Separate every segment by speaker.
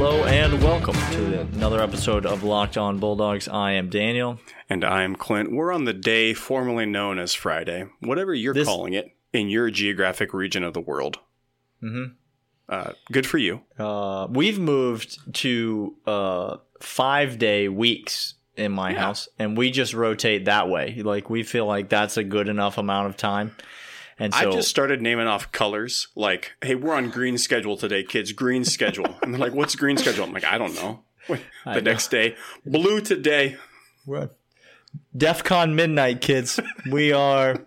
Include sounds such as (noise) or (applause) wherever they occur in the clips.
Speaker 1: Hello and welcome to another episode of Locked On Bulldogs. I am Daniel.
Speaker 2: And I'm Clint. We're on the day formerly known as Friday, whatever you're
Speaker 1: This-
Speaker 2: calling it in your geographic region of the world.
Speaker 1: Mhm.
Speaker 2: Uh, good for you.
Speaker 1: Uh, we've moved to uh, five day weeks in my
Speaker 2: Yeah.
Speaker 1: house, and we just rotate that way. Like we feel like that's a good enough amount of time. And so
Speaker 2: I've just started naming off colors. Like, hey, we're on green schedule today, kids. Green schedule. and they're like, what's green schedule? I'm like, I don't know.
Speaker 1: I
Speaker 2: The
Speaker 1: know.
Speaker 2: next day, blue today.
Speaker 1: We're DEF CON midnight, kids. We are.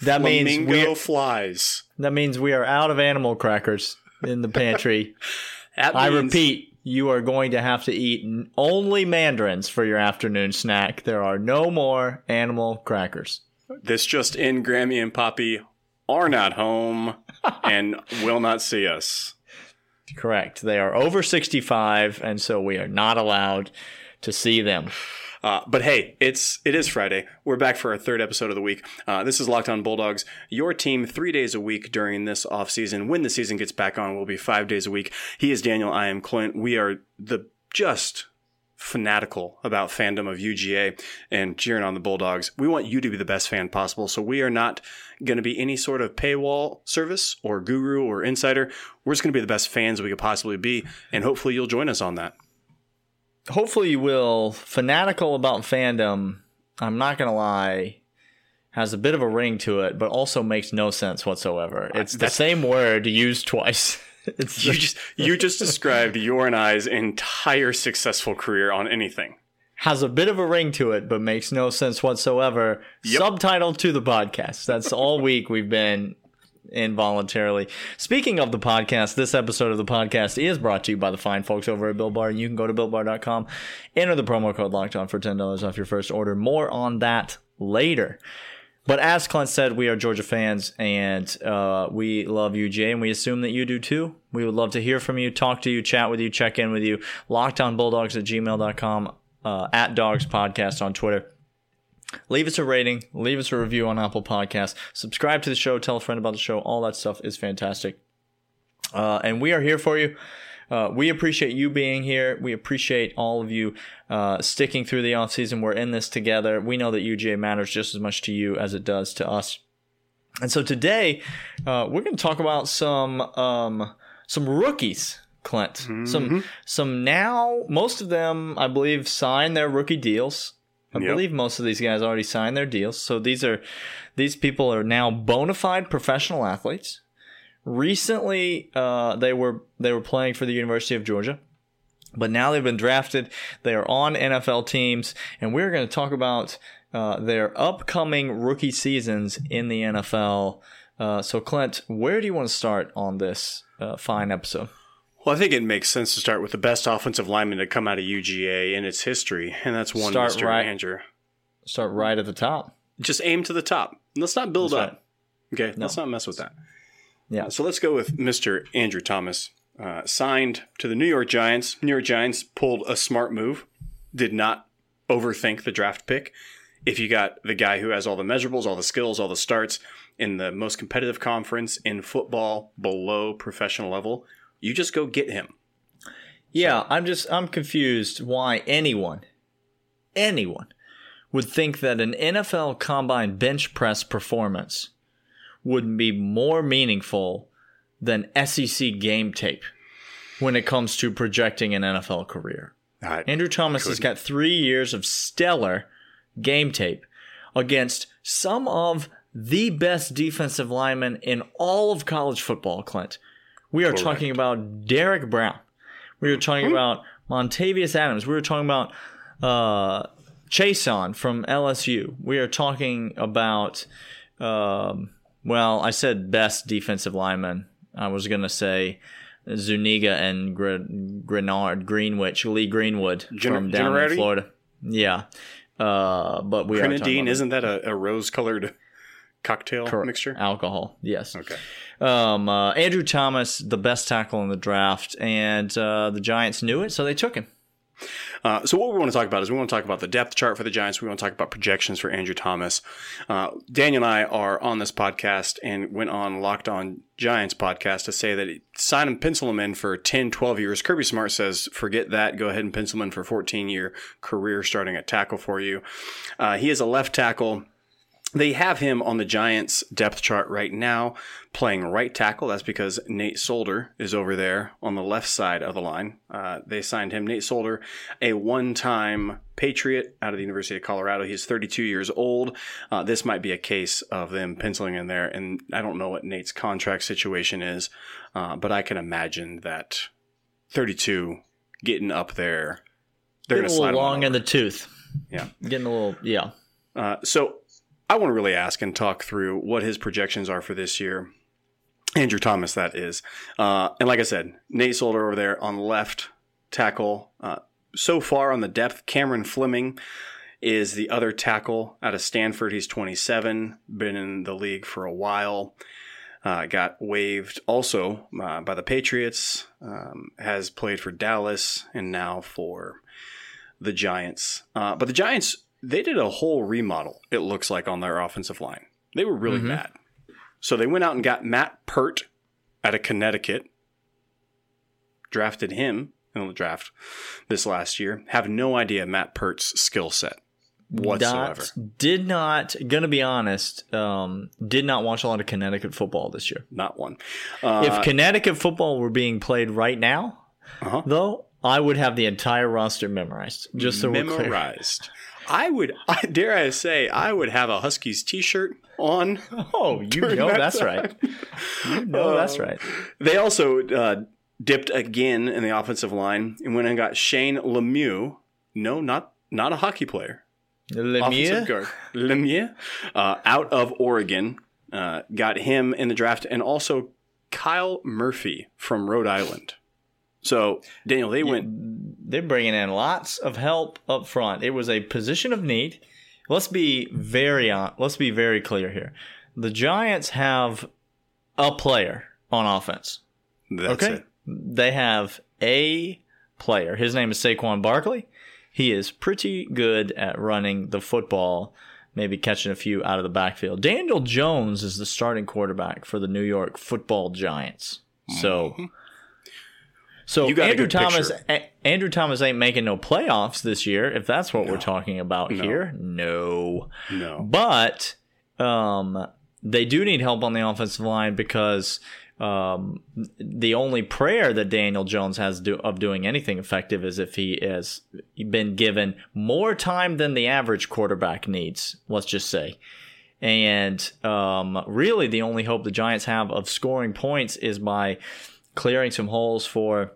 Speaker 1: That means
Speaker 2: Flamingo
Speaker 1: we
Speaker 2: flies.
Speaker 1: that means we are out of animal crackers in the pantry. (laughs) I
Speaker 2: means-
Speaker 1: repeat, you are going to have to eat only mandarins for your afternoon snack. There are no more animal crackers.
Speaker 2: This just in, Grammy and Poppy are not home (laughs) and will not see us.
Speaker 1: Correct. They are over 65, and so we are not allowed to see them.
Speaker 2: Uh, but hey, it's it is Friday. We're back for our third episode of the week. Uh, this is Locked On Bulldogs, your team three days a week during this off season. When the season gets back on, we'll be five days a week. He is Daniel. I am Clint. We are the just fanatical about fandom of UGA and cheering on the Bulldogs. We want you to be the best fan possible. So we are not going to be any sort of paywall service or guru or insider. We're just going to be the best fans we could possibly be, and hopefully you'll join us on that.
Speaker 1: Hopefully, you will. Fanatical about fandom, I'm not going to lie, has a bit of a ring to it, but also makes no sense whatsoever. It's the
Speaker 2: that's-
Speaker 1: same word used twice. (laughs) (laughs) It's
Speaker 2: You just you just (laughs) described your and I's entire successful career on anything.
Speaker 1: has a bit of a ring to it, but makes no sense whatsoever.
Speaker 2: Yep.
Speaker 1: Subtitle to the podcast. That's all (laughs) week we've been involuntarily. Speaking of the podcast, this episode of the podcast is brought to you by the fine folks over at Built Bar. You can go to BuiltBar.com, enter the promo code locked on for $10 off your first order. More on that later. But as Clint said, we are Georgia fans and uh, we love you, Jay, and we assume that you do too. We would love to hear from you, talk to you, chat with you, check in with you. Lockedonbulldogs at gmail.com, uh, at Dogs Podcast on Twitter. Leave us a rating, leave us a review on Apple Podcasts, subscribe to the show, tell a friend about the show. All that stuff is fantastic. Uh, and we are here for you. Uh, we appreciate you being here. We appreciate all of you uh, sticking through the offseason. We're in this together. We know that UGA matters just as much to you as it does to us. And so today, uh, we're going to talk about some um, some rookies, Clint. Some some now, most of them, I believe, signed their rookie deals. I
Speaker 2: Yep.
Speaker 1: believe most of these guys already signed their deals. So these are these people are now bona fide professional athletes. Recently, uh, they were they were playing for the University of Georgia, but now they've been drafted. They are on NFL teams, and we're going to talk about uh, their upcoming rookie seasons in the NFL. Uh, so, Clint, where do you want to start on this uh, fine episode?
Speaker 2: Well, I think it makes sense to start with the best offensive lineman to come out of UGA in its history, and that's one
Speaker 1: Start
Speaker 2: Mr.
Speaker 1: right-
Speaker 2: Andrew.
Speaker 1: Start right at the top.
Speaker 2: Just aim to the top. Let's not build
Speaker 1: That's
Speaker 2: up. Okay, let's not mess with that.
Speaker 1: Yeah.
Speaker 2: So let's go with Mr. Andrew Thomas. Uh, signed to the New York Giants. New York Giants pulled a smart move. Did not overthink the draft pick. If you got the guy who has all the measurables, all the skills, all the starts in the most competitive conference in football below professional level, you just go get him.
Speaker 1: Yeah, I'm just I'm confused why anyone, anyone, would think that an NFL Combine bench press performance would be more meaningful than SEC game tape when it comes to projecting an NFL career.
Speaker 2: Uh,
Speaker 1: Andrew Thomas has got three years of stellar game tape against some of the best defensive linemen in all of college football, Clint. We are talking about Derrick Brown. We are talking about Montravius Adams. We are talking about uh, Chaisson from LSU. We are talking about, um, well, I said best defensive lineman. I was going to say Zuniga and Gr- Grenard, Greenwich, Lee Greenwood
Speaker 2: Gen-
Speaker 1: from down in Florida. Yeah. Uh, but we are talking
Speaker 2: Grenadine, isn't that a, a rose colored cocktail
Speaker 1: Correct.
Speaker 2: mixture?
Speaker 1: alcohol. Yes.
Speaker 2: Okay.
Speaker 1: Um, uh, Andrew Thomas, the best tackle in the draft, and uh, the Giants knew it, so they took him.
Speaker 2: Uh, so what we want to talk about is we want to talk about the depth chart for the Giants. We want to talk about projections for Andrew Thomas. Uh, Daniel and I are on this podcast and went on Locked On Giants podcast to say that sign him, pencil him in for 10, 12 years. Kirby Smart says, forget that. Go ahead and pencil him in for 14 year career starting at tackle for you. Uh, he is a left tackle they have him on the Giants depth chart right now playing right tackle. That's because Nate Solder is over there on the left side of the line. Uh, they signed him, Nate Solder, a one time Patriot out of the University of Colorado. He's 32 years old. Uh, this might be a case of them penciling in there. And I don't know what Nate's contract situation is, uh, but I can imagine that 32 getting up there.
Speaker 1: They're getting a little long in the tooth.
Speaker 2: Yeah.
Speaker 1: Getting a little, yeah.
Speaker 2: Uh, so I want to really ask and talk through what his projections are for this year. Andrew Thomas, that is. Uh, and like I said, Nate Solder over there on left tackle. Uh, so far on the depth, Cameron Fleming is the other tackle out of Stanford. He's 27, been in the league for a while. Uh, got waived also uh, by the Patriots, um, has played for Dallas and now for the Giants. Uh, but the Giants they did a whole remodel, it looks like, on their offensive line. They were really mm-hmm. bad. So they went out and got Matt Peart out of Connecticut, drafted him in the draft this last year. Have no idea Matt Peart's skill set whatsoever.
Speaker 1: Not, did not, gonna be honest, um, did not watch a lot of Connecticut football this year.
Speaker 2: Not one.
Speaker 1: Uh, if Connecticut football were being played right now, uh-huh. though, I would have the entire roster memorized. Just so we're
Speaker 2: memorized. I would, I, dare I say, I would have a Huskies T-shirt on.
Speaker 1: Oh, (laughs) you know that that's time. right. You know uh, that's right.
Speaker 2: They also uh, dipped again in the offensive line and went and got Shane Lemieux. No, not not a hockey player.
Speaker 1: Lemieux.
Speaker 2: Lemieux, uh, out of Oregon, uh, got him in the draft, and also Kyle Murphy from Rhode Island. So Daniel, they yeah, went.
Speaker 1: They're bringing in lots of help up front. It was a position of need. Let's be very on. Let's be very clear here. The Giants have a player on offense.
Speaker 2: That's okay, it.
Speaker 1: they have a player. His name is Saquon Barkley. He is pretty good at running the football, maybe catching a few out of the backfield. Daniel Jones is the starting quarterback for the New York Football Giants. So. Mm-hmm so Andrew Thomas, a- Andrew Thomas ain't making no playoffs this year. If that's what no. we're talking about no. here, no,
Speaker 2: no.
Speaker 1: But um, they do need help on the offensive line because um, the only prayer that Daniel Jones has do, of doing anything effective is if he has been given more time than the average quarterback needs. Let's just say. And um, really, the only hope the Giants have of scoring points is by clearing some holes for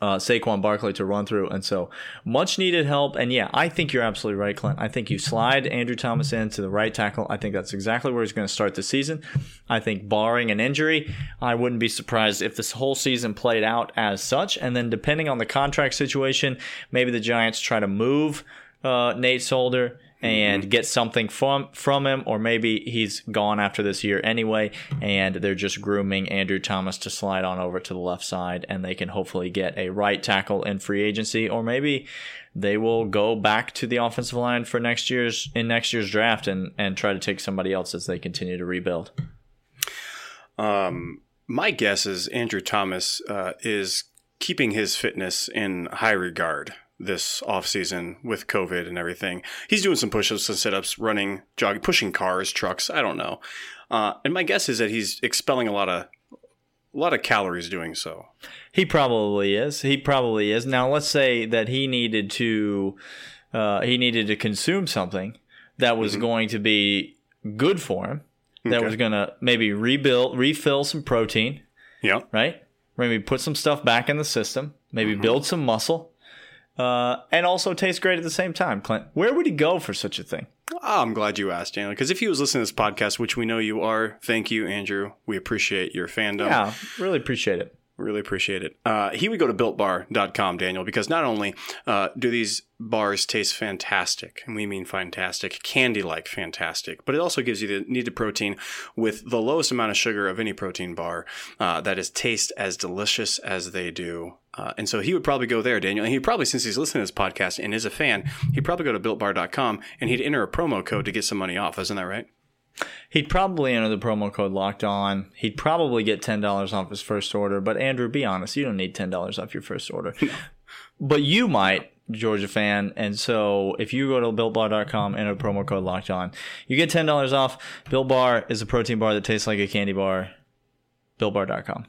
Speaker 1: uh, Saquon Barkley to run through. And so much needed help. And yeah, I think you're absolutely right, Clint. I think you slide Andrew Thomas in to the right tackle. I think that's exactly where he's going to start the season. I think barring an injury, I wouldn't be surprised if this whole season played out as such. And then depending on the contract situation, maybe the Giants try to move uh, Nate Solder and mm-hmm. get something from from him, or maybe he's gone after this year anyway, and they're just grooming Andrew Thomas to slide on over to the left side, and they can hopefully get a right tackle in free agency, or maybe they will go back to the offensive line for next year's in next year's draft and and try to take somebody else as they continue to rebuild.
Speaker 2: Um, my guess is Andrew Thomas uh, is keeping his fitness in high regard this off season with COVID and everything. He's doing some push-ups and sit-ups, running, jogging, pushing cars, trucks. I don't know. Uh, and my guess is that he's expelling a lot of a lot of calories doing so.
Speaker 1: He probably is. He probably is. Now let's say that he needed to uh, he needed to consume something that was mm-hmm. going to be good for him. That okay. was going to maybe rebuild, refill some protein.
Speaker 2: Yeah.
Speaker 1: Right. Maybe put some stuff back in the system. Maybe mm-hmm. build some muscle uh, and also tastes great at the same time. Clint, where would he go for such a thing?
Speaker 2: Oh, I'm glad you asked, Daniel, because if he was listening to this podcast, which we know you are, thank you, Andrew. We appreciate your fandom.
Speaker 1: Yeah, really appreciate it.
Speaker 2: Really appreciate it. Uh, he would go to builtbar.com, Daniel, because not only uh, do these bars taste fantastic, and we mean fantastic, candy like fantastic, but it also gives you the needed protein with the lowest amount of sugar of any protein bar uh, that is taste as delicious as they do. Uh, and so he would probably go there, Daniel. And he'd probably, since he's listening to this podcast and is a fan, he'd probably go to builtbar.com and he'd enter a promo code to get some money off. Isn't that right?
Speaker 1: He'd probably enter the promo code locked on. He'd probably get ten dollars off his first order. But Andrew, be honest, you don't need ten dollars off your first order. (laughs) but you might, Georgia fan. And so if you go to builtbar.com and a promo code locked on, you get ten dollars off. Built Bar is a protein bar that tastes like a candy bar. BuiltBar.com.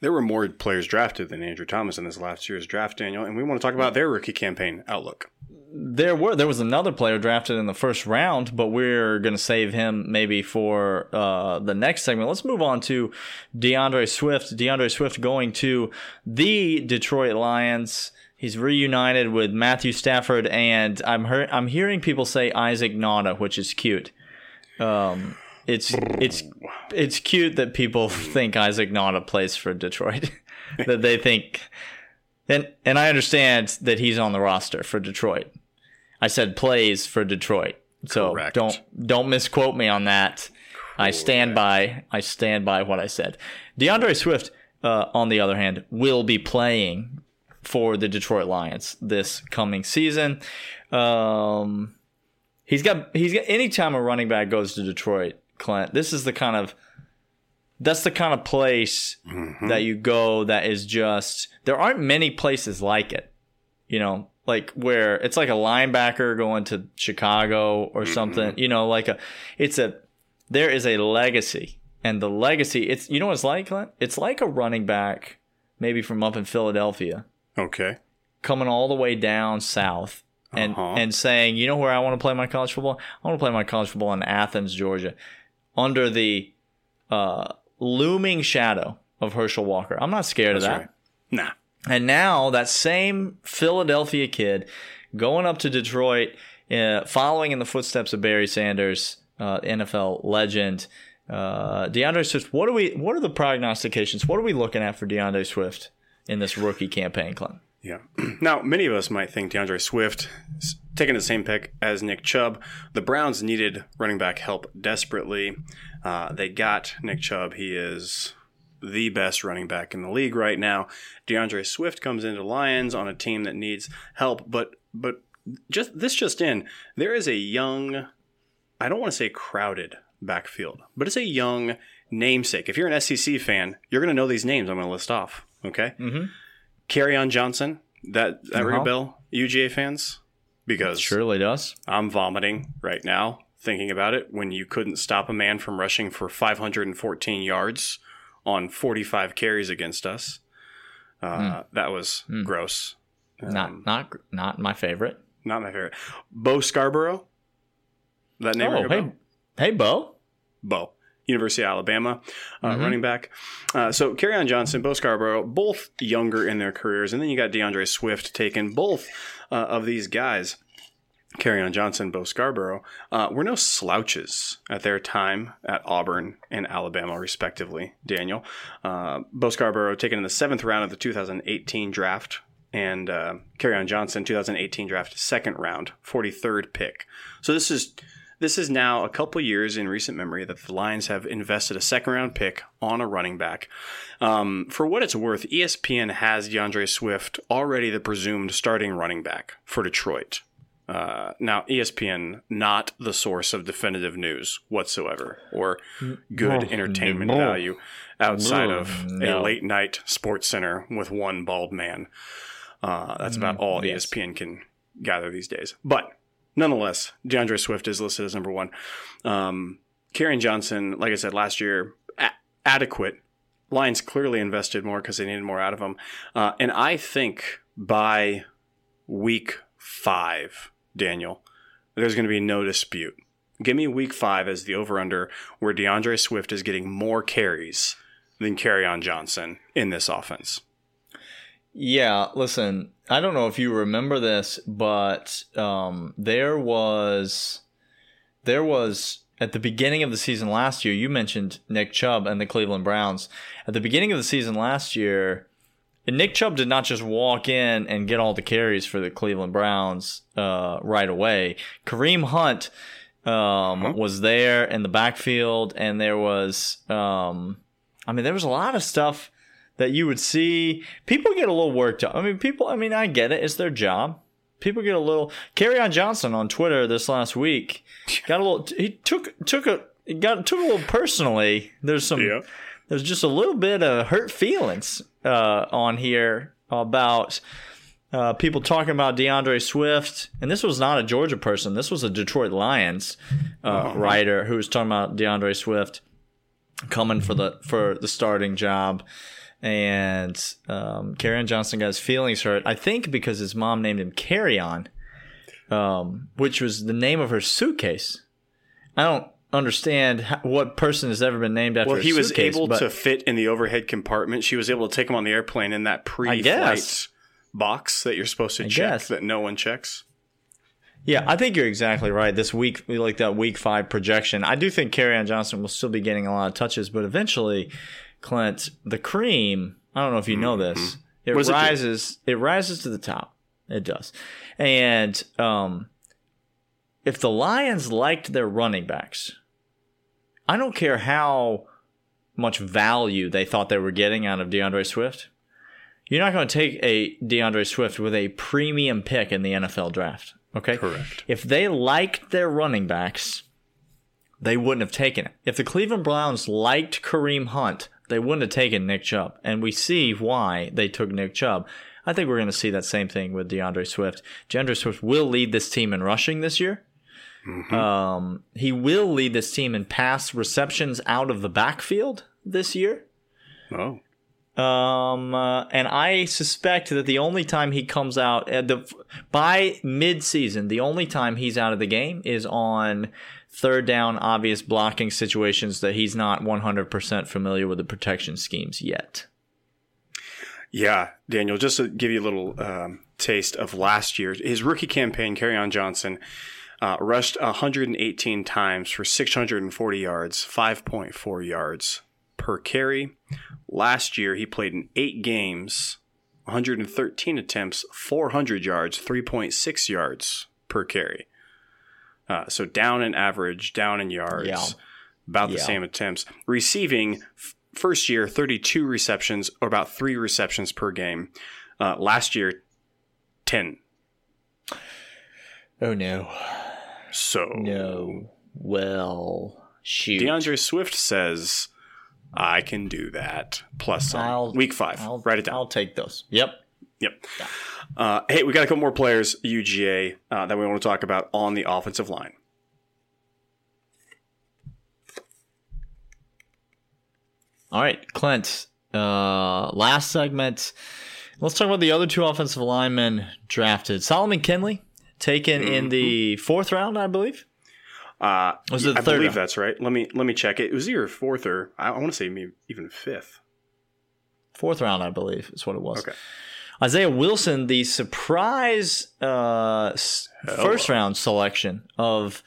Speaker 2: There were more players drafted than Andrew Thomas in this last year's draft, Daniel, and we want to talk about their rookie campaign outlook
Speaker 1: there were there was another player drafted in the first round, but we're going to save him maybe for uh, the next segment. Let's move on to DeAndre Swift. DeAndre Swift going to the Detroit Lions. He's reunited with Matthew Stafford, and I'm I'm hearing people say Isaac Nauta, which is cute. Um, it's it's it's cute that people (laughs) think Isaac Nauta plays for Detroit. (laughs) that they think, and and I understand that he's on the roster for Detroit. I said plays for Detroit. So Correct. don't don't misquote me on that. I stand by I stand by what I said. DeAndre Swift, uh, on the other hand, will be playing for the Detroit Lions this coming season. Um, he's got he's got anytime a running back goes to Detroit, Clint, this is the kind of that's the kind of place mm-hmm. that you go that is just there aren't many places like it. You know, like where it's like a linebacker going to Chicago or mm-hmm. something, you know, like a, it's a, there is a legacy and the legacy, it's, you know what it's like, Clint? It's like a running back, maybe from up in Philadelphia.
Speaker 2: Okay.
Speaker 1: Coming all the way down south and, uh-huh. and saying, you know where I want to play my college football? I want to play my college football in Athens, Georgia, under the, uh, looming shadow of Herschel Walker. I'm not scared That's of that. Right.
Speaker 2: Nah.
Speaker 1: And now that same Philadelphia kid going up to Detroit, uh, following in the footsteps of Barry Sanders, uh, NFL legend. Uh, D'Andre Swift, what are we? What are the prognostications? What are we looking at for DeAndre Swift in this rookie campaign, Clint?
Speaker 2: Yeah. (clears throat) Now, many of us might think DeAndre Swift taking the same pick as Nick Chubb. The Browns needed running back help desperately. Uh, they got Nick Chubb. He is the best running back in the league right now. DeAndre Swift comes into Lions on a team that needs help, but but just this just in, there is a young, I don't want to say crowded backfield, but it's a young namesake. If you're an SEC fan, you're going to know these names I'm going to list off. Okay, mm-hmm. on Johnson. That that uh-huh. ring a bell, UGA fans, because
Speaker 1: it surely does.
Speaker 2: I'm vomiting right now thinking about it. When you couldn't stop a man from rushing for 514 yards on 45 carries against us. Uh, mm. That was mm. gross.
Speaker 1: Um, not not not my favorite.
Speaker 2: Not my favorite. Bo Scarborough. That name.
Speaker 1: Oh, hey, hey, Bo.
Speaker 2: Bo. University of Alabama, uh, mm-hmm. running back. Uh, so on Johnson, Bo Scarborough, both younger in their careers, and then you got DeAndre Swift taking both uh, of these guys on Johnson, Bo Scarborough, uh, were no slouches at their time at Auburn and Alabama, respectively. Daniel, uh, Bo Scarborough taken in the seventh round of the 2018 draft, and uh, on Johnson, 2018 draft, second round, 43rd pick. So this is this is now a couple years in recent memory that the Lions have invested a second round pick on a running back. Um, for what it's worth, ESPN has DeAndre Swift already the presumed starting running back for Detroit. Uh, now, ESPN, not the source of definitive news whatsoever or good entertainment value outside of a late night sports center with one bald man. Uh, that's about mm, all. ESPN can gather these days. But nonetheless, DeAndre Swift is listed as number one. Um, Kerryon Johnson, like I said last year, a- adequate. Lions clearly invested more because they needed more out of him. Uh, and I think by week five, Daniel, there's going to be no dispute. Give me week five as the over under where DeAndre Swift is getting more carries than Kerryon Johnson in this offense.
Speaker 1: Yeah, listen, I don't know if you remember this, but um, there was there was at the beginning of the season last year, you mentioned Nick Chubb and the Cleveland Browns. At the beginning of the season last year, Nick Chubb did not just walk in and get all the carries for the Cleveland Browns uh, right away. Kareem Hunt um, huh? was there in the backfield, and there was, um, I mean, there was a lot of stuff that you would see. People get a little worked up. I mean, people, I mean, I get it. It's their job. People get a little. Kerryon Johnson on Twitter this last week (laughs) got a little. He took took a got took a little personally. There's some. Yeah. There's just a little bit of hurt feelings uh, on here about uh, people talking about DeAndre Swift, and this was not a Georgia person. This was a Detroit Lions uh, oh. writer who was talking about DeAndre Swift coming for the for the starting job. And um, Johnson got his feelings hurt. I think because his mom named him Carry-On, um, which was the name of her suitcase. I don't understand what person has ever been named after.
Speaker 2: Well, he
Speaker 1: was
Speaker 2: able to fit in the overhead compartment. She was able to take him on the airplane in that pre-flight box that you're supposed to I check guess. that no one checks.
Speaker 1: Yeah, I think you're exactly right. This week, like that week five projection, I do think Kerryon Johnson will still be getting a lot of touches, but eventually, Clint, the cream. I don't know if you know mm-hmm. this. It rises. It, it, rises to the top. It does, and um, if the Lions liked their running backs, I don't care how much value they thought they were getting out of DeAndre Swift. You're not going to take a DeAndre Swift with a premium pick in the NFL draft. Okay.
Speaker 2: Correct.
Speaker 1: If they liked their running backs, they wouldn't have taken it. If the Cleveland Browns liked Kareem Hunt, they wouldn't have taken Nick Chubb. And we see why they took Nick Chubb. I think we're going to see that same thing with DeAndre Swift. D'Andre Swift will lead this team in rushing this year. Mm-hmm. Um, he will lead this team in pass receptions out of the backfield this year.
Speaker 2: Oh.
Speaker 1: Um, uh, and I suspect that the only time he comes out at uh, the by mid-season, the only time he's out of the game is on third down, obvious blocking situations that he's not 100% familiar with the protection schemes yet.
Speaker 2: Yeah, Daniel, just to give you a little um, taste of last year, his rookie campaign, Kerryon Johnson uh, rushed 118 times for 640 yards, 5.4 yards per carry. Last year, he played in eight games, 113 attempts, 400 yards, 3.6 yards per carry. Uh, so down in average, down in yards, yeah. about the yeah. same attempts. Receiving, f- first year, 32 receptions, or about three receptions per game. Uh, last year, 10.
Speaker 1: Oh no.
Speaker 2: So
Speaker 1: no. Well, shoot.
Speaker 2: DeAndre Swift says, "I can do that." Plus some. I'll, Week 5 I'll, Write it down.
Speaker 1: I'll take those. Yep.
Speaker 2: Yep. Yeah. Uh, hey, we got a couple more players UGA uh, that we want to talk about on the offensive line.
Speaker 1: All right, Clint. Uh, last segment. Let's talk about the other two offensive linemen drafted. Solomon Kindley taken mm-hmm. in the fourth round, I believe.
Speaker 2: Uh, was it I believe round? that's right. Let me let me check it. It was either fourth or I want to say maybe even fifth.
Speaker 1: Fourth round, I believe, is what it was. Okay. Isaiah Wilson, the surprise uh, first round selection of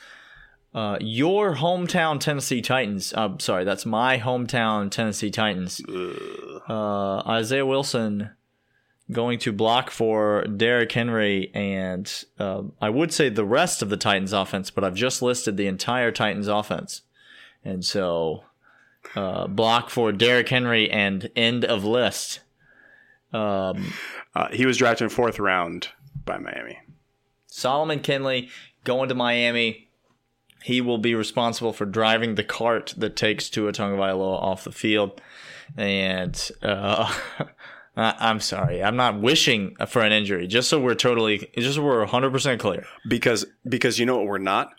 Speaker 1: uh, your hometown Tennessee Titans. Uh, sorry, that's my hometown Tennessee Titans. Uh, Isaiah Wilson going to block for Derrick Henry and uh, I would say the rest of the Titans offense, but I've just listed the entire Titans offense. And so uh, block for Derrick Henry and end of list.
Speaker 2: Um, uh, he was drafted in fourth round by Miami.
Speaker 1: Solomon Kindley going to Miami. He will be responsible for driving the cart that takes Tua Tagovailoa off the field. And (laughs) uh, I'm sorry. I'm not wishing for an injury. Just so we're totally, just so we're 100 percent clear.
Speaker 2: Because because you know what we're not.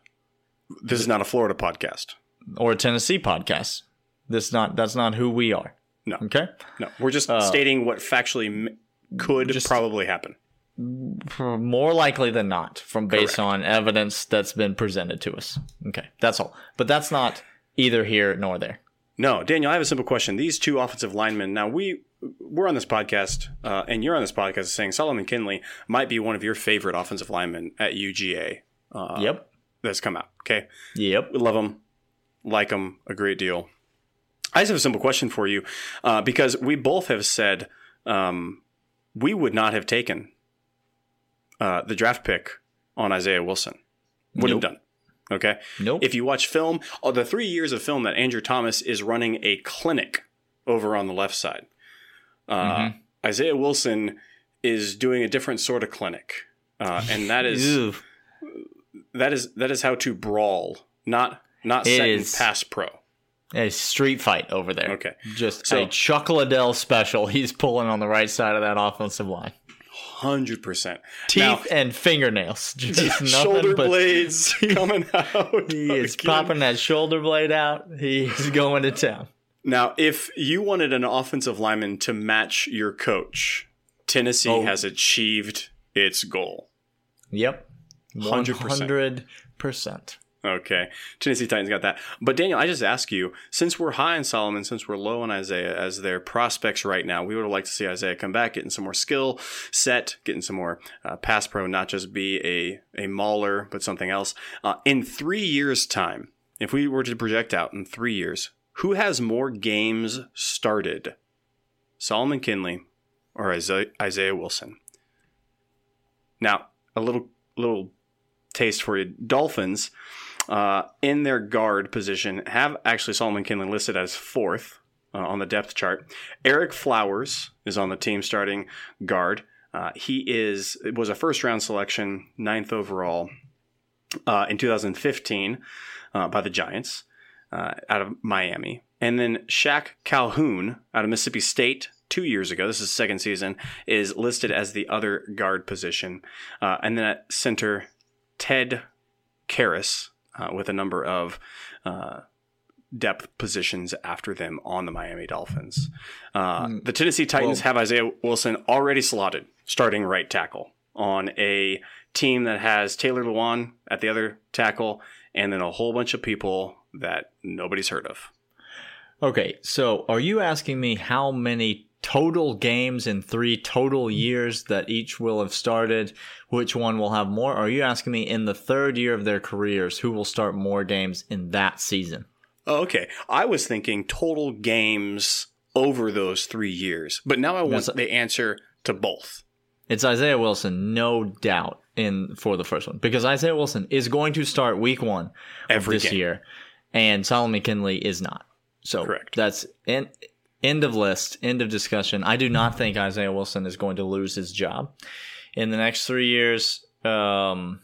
Speaker 2: This is not a Florida podcast
Speaker 1: or a Tennessee podcast. This not that's not who we are.
Speaker 2: No.
Speaker 1: Okay.
Speaker 2: No. We're just uh, stating what factually m- could just, probably happen.
Speaker 1: More likely than not, from based Correct. on evidence that's been presented to us. Okay, that's all. But that's not either here nor there.
Speaker 2: No, Daniel, I have a simple question. These two offensive linemen. Now we we're on this podcast, uh, and you're on this podcast saying Solomon Kindley might be one of your favorite offensive linemen at UGA.
Speaker 1: Uh, yep,
Speaker 2: that's come out. Okay.
Speaker 1: Yep,
Speaker 2: we love him. like him a great deal. I just have a simple question for you uh, because we both have said um, we would not have taken uh, the draft pick on Isaiah Wilson. Would
Speaker 1: Nope.
Speaker 2: have done. Okay.
Speaker 1: Nope.
Speaker 2: If you watch film, oh, the three years of film that Andrew Thomas is running a clinic over on the left side, uh,
Speaker 1: Mm-hmm.
Speaker 2: Isaiah Wilson is doing a different sort of clinic, uh, and that is that is that is how to brawl, not not
Speaker 1: It
Speaker 2: set in
Speaker 1: is.
Speaker 2: pass pro.
Speaker 1: a street fight over there.
Speaker 2: Okay.
Speaker 1: Just
Speaker 2: So-
Speaker 1: a Chuck Liddell special. (laughs) He's pulling on the right side of that offensive line.
Speaker 2: Hundred percent.
Speaker 1: Teeth and fingernails. (laughs) Just nothing
Speaker 2: shoulder
Speaker 1: but-
Speaker 2: blades (laughs) coming out.
Speaker 1: He is
Speaker 2: again.
Speaker 1: popping that shoulder blade out. He's going to town.
Speaker 2: Now, if you wanted an offensive lineman to match your coach, Tennessee
Speaker 1: Oh.
Speaker 2: has achieved its goal.
Speaker 1: Yep.
Speaker 2: 100%.
Speaker 1: 100%.
Speaker 2: Okay. Tennessee Titans got that. But Daniel, I just ask you, since we're high on Solomon, since we're low on Isaiah as their prospects right now, we would have liked to see Isaiah come back, getting some more skill set, getting some more uh, pass pro, not just be a, a mauler, but something else. Uh, in three years' time, if we were to project out in three years, who has more games started? Solomon Kindley or Isaiah, Wilson? Now, a little little taste for you. Dolphins uh, in their guard position have actually Solomon Kindley listed as fourth uh, on the depth chart. Ereck Flowers is on the team starting guard. Uh, he is was a first round selection, ninth overall uh, in 2015 uh, by the Giants uh, out of Miami. And then Shaq Calhoun out of Mississippi State two years ago, this is second season, is listed as the other guard position. Uh, and then at center, Ted Karras uh, with a number of uh, depth positions after them on the Miami Dolphins. Uh, the Tennessee Titans have Isaiah Wilson already slotted starting right tackle on a team that has Taylor Lewan at the other tackle and then a whole bunch of people that nobody's heard of.
Speaker 1: Okay, so are you asking me how many total games in three total years that each will have started? Which one will have more? Or are you asking me in the third year of their careers who will start more games in that season?
Speaker 2: Oh, okay. I was thinking total games over those three years, but now I want
Speaker 1: That's-
Speaker 2: the answer to both.
Speaker 1: It's Isaiah Wilson, no doubt, in for the first one because Isaiah Wilson is going to start Week One
Speaker 2: Every
Speaker 1: of this
Speaker 2: game.
Speaker 1: year, and Solomon Kindley is not. So
Speaker 2: Correct.
Speaker 1: that's end, end of list, end of discussion. I do not think Isaiah Wilson is going to lose his job in the next three years. Um,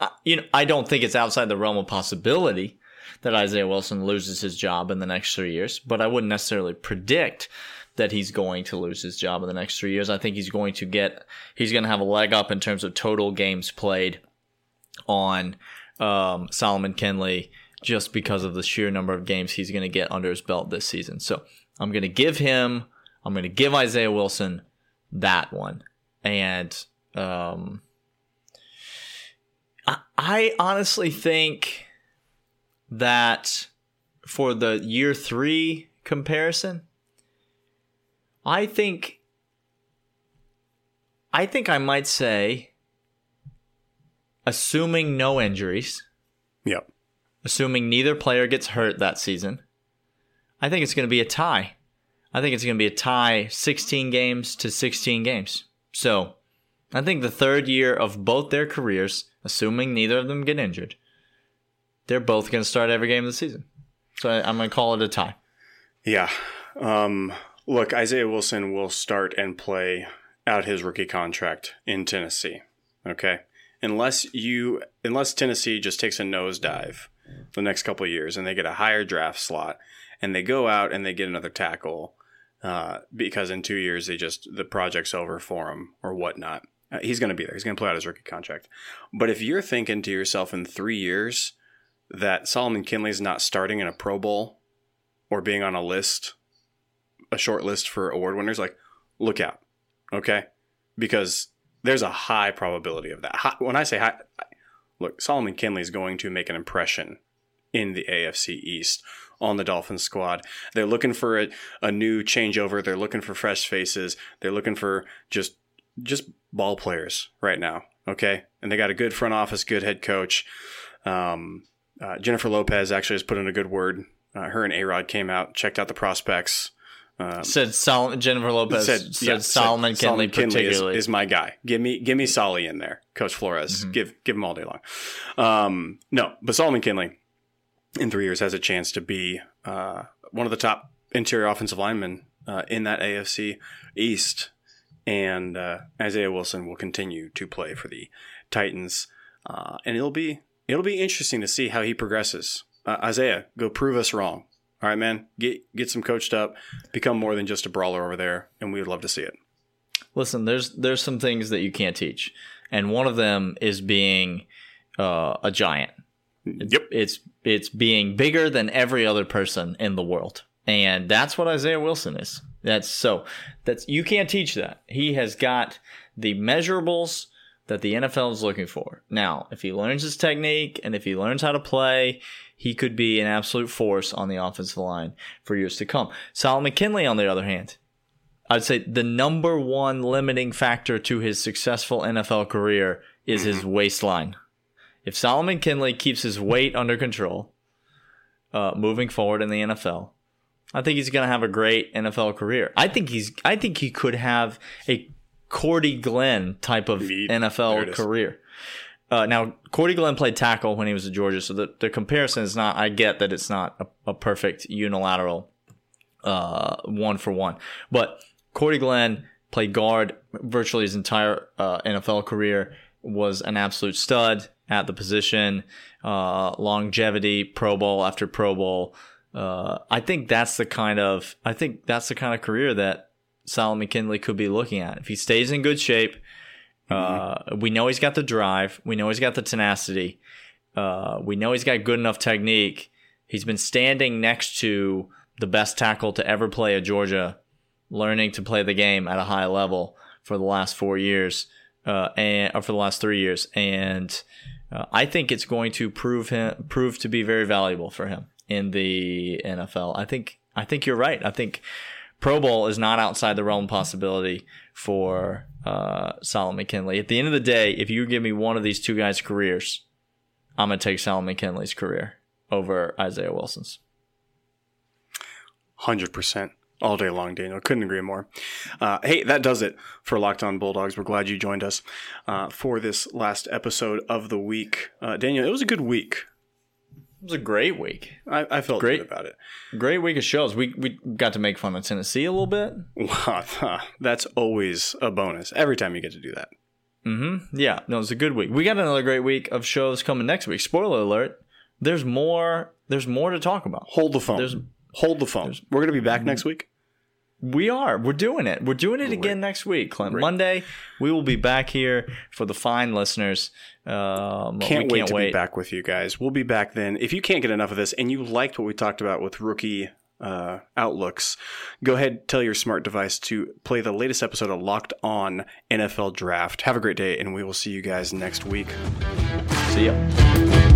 Speaker 1: I, you know, I don't think it's outside the realm of possibility that Isaiah Wilson loses his job in the next three years, but I wouldn't necessarily predict that he's going to lose his job in the next three years. I think he's going to get, he's going to have a leg up in terms of total games played on um, Solomon Kindley just because of the sheer number of games he's going to get under his belt this season. So I'm going to give him, I'm going to give Isaiah Wilson that one. And um, I, I honestly think that for the year three comparison, I think I think I might say assuming no injuries,
Speaker 2: Yep.
Speaker 1: Assuming neither player gets hurt that season, I think it's going to be a tie. I think it's going to be a tie 16 games to 16 games. So, I think the third year of both their careers, assuming neither of them get injured, they're both going to start every game of the season. So, I, I'm going to call it a tie.
Speaker 2: Yeah. Um, look, Isaiah Wilson will start and play out his rookie contract in Tennessee. Okay. Unless you, unless Tennessee just takes a nosedive the next couple years and they get a higher draft slot and they go out and they get another tackle uh, because in two years they just the project's over for him or whatnot. Uh, he's going to be there. He's going to play out his rookie contract. But if you're thinking to yourself in three years that Solomon Kindley's not starting in a Pro Bowl or being on a list, a short list for award winners, like look out, okay? Because there's a high probability of that. When I say high, look, Solomon Kindley is going to make an impression in the AFC East on the Dolphins squad. They're looking for a, a new changeover. They're looking for fresh faces. They're looking for just just ball players right now. Okay, and they got a good front office, good head coach. Um, uh, Jennifer Lopez actually has put in a good word. Uh, her and A Rod came out, checked out the prospects.
Speaker 1: Um, said Sol- Jennifer Lopez said, said yeah, Solomon said, Kindley, Solomon particularly
Speaker 2: is, is, my guy. Give me give me Solly in there, Coach Flores. Mm-hmm. Give give him all day long. Um, no, but Solomon Kindley in three years has a chance to be uh, one of the top interior offensive linemen uh, in that AFC East, and uh, Isaiah Wilson will continue to play for the Titans, uh, and it'll be it'll be interesting to see how he progresses. Uh, Isaiah, go prove us wrong. All right, man, get get some coached up, become more than just a brawler over there, and we would love to see it.
Speaker 1: Listen, there's there's some things that you can't teach, and one of them is being uh, a giant. It's,
Speaker 2: yep,
Speaker 1: it's it's being bigger than every other person in the world, and that's what Isaiah Wilson is. That's so that's you can't teach that. He has got the measurables that the NFL is looking for. Now, if he learns his technique and if he learns how to play, he could be an absolute force on the offensive line for years to come. Solomon Kindley, on the other hand, I'd say the number one limiting factor to his successful NFL career is his mm-hmm. waistline. If Solomon Kindley keeps his weight under control, uh, moving forward in the NFL, I think he's going to have a great NFL career. I think he's. I think he could have a Cordy Glenn type of Meat. NFL career. Uh, now, Cordy Glenn played tackle when he was at Georgia, so the, the comparison is not. I get that it's not a, a perfect unilateral uh, one for one, but Cordy Glenn played guard virtually his entire uh, NFL career. Was an absolute stud at the position. Uh, longevity, Pro Bowl after Pro Bowl. Uh, I think that's the kind of I think that's the kind of career that Solomon Kindley could be looking at if he stays in good shape Mm-hmm. Uh, we know he's got the drive. We know he's got the tenacity. Uh, we know he's got good enough technique. He's been standing next to the best tackle to ever play at Georgia, learning to play the game at a high level for the last four years, uh, and or for the last three years, and uh, I think it's going to prove him prove to be very valuable for him in the NFL. I think I think you're right. I think Pro Bowl is not outside the realm possibility for uh, Solomon Kindley. At the end of the day, if you give me one of these two guys' careers, I'm gonna take Solomon Kindley's career over Isaiah Wilson's.
Speaker 2: Hundred percent all day long, Daniel. Couldn't agree more. Uh, hey, that does it for Locked On Bulldogs. We're glad you joined us uh, for this last episode of the week. Uh, Daniel, it was a good week.
Speaker 1: It was a great week.
Speaker 2: I, I felt great about it.
Speaker 1: Great week of shows. We we got to make fun of Tennessee a little bit.
Speaker 2: Wow, (laughs) that's always a bonus. Every time you get to do that.
Speaker 1: Mm-hmm. Yeah. No, it's a good week. We got another great week of shows coming next week. Spoiler alert. There's more. There's more to talk about.
Speaker 2: Hold the phone. There's hold the phone. We're gonna be back next week.
Speaker 1: We are. We're doing it. We're doing it again next week, Clint. Great. Monday, we will be back here for the fine listeners.
Speaker 2: Um, can't wait can't to wait. be back with you guys. We'll be back then. If you can't get enough of this and you liked what we talked about with rookie uh, outlooks, go ahead, tell your smart device to play the latest episode of Locked On NFL Draft. Have a great day, and we will see you guys next week.
Speaker 1: See ya.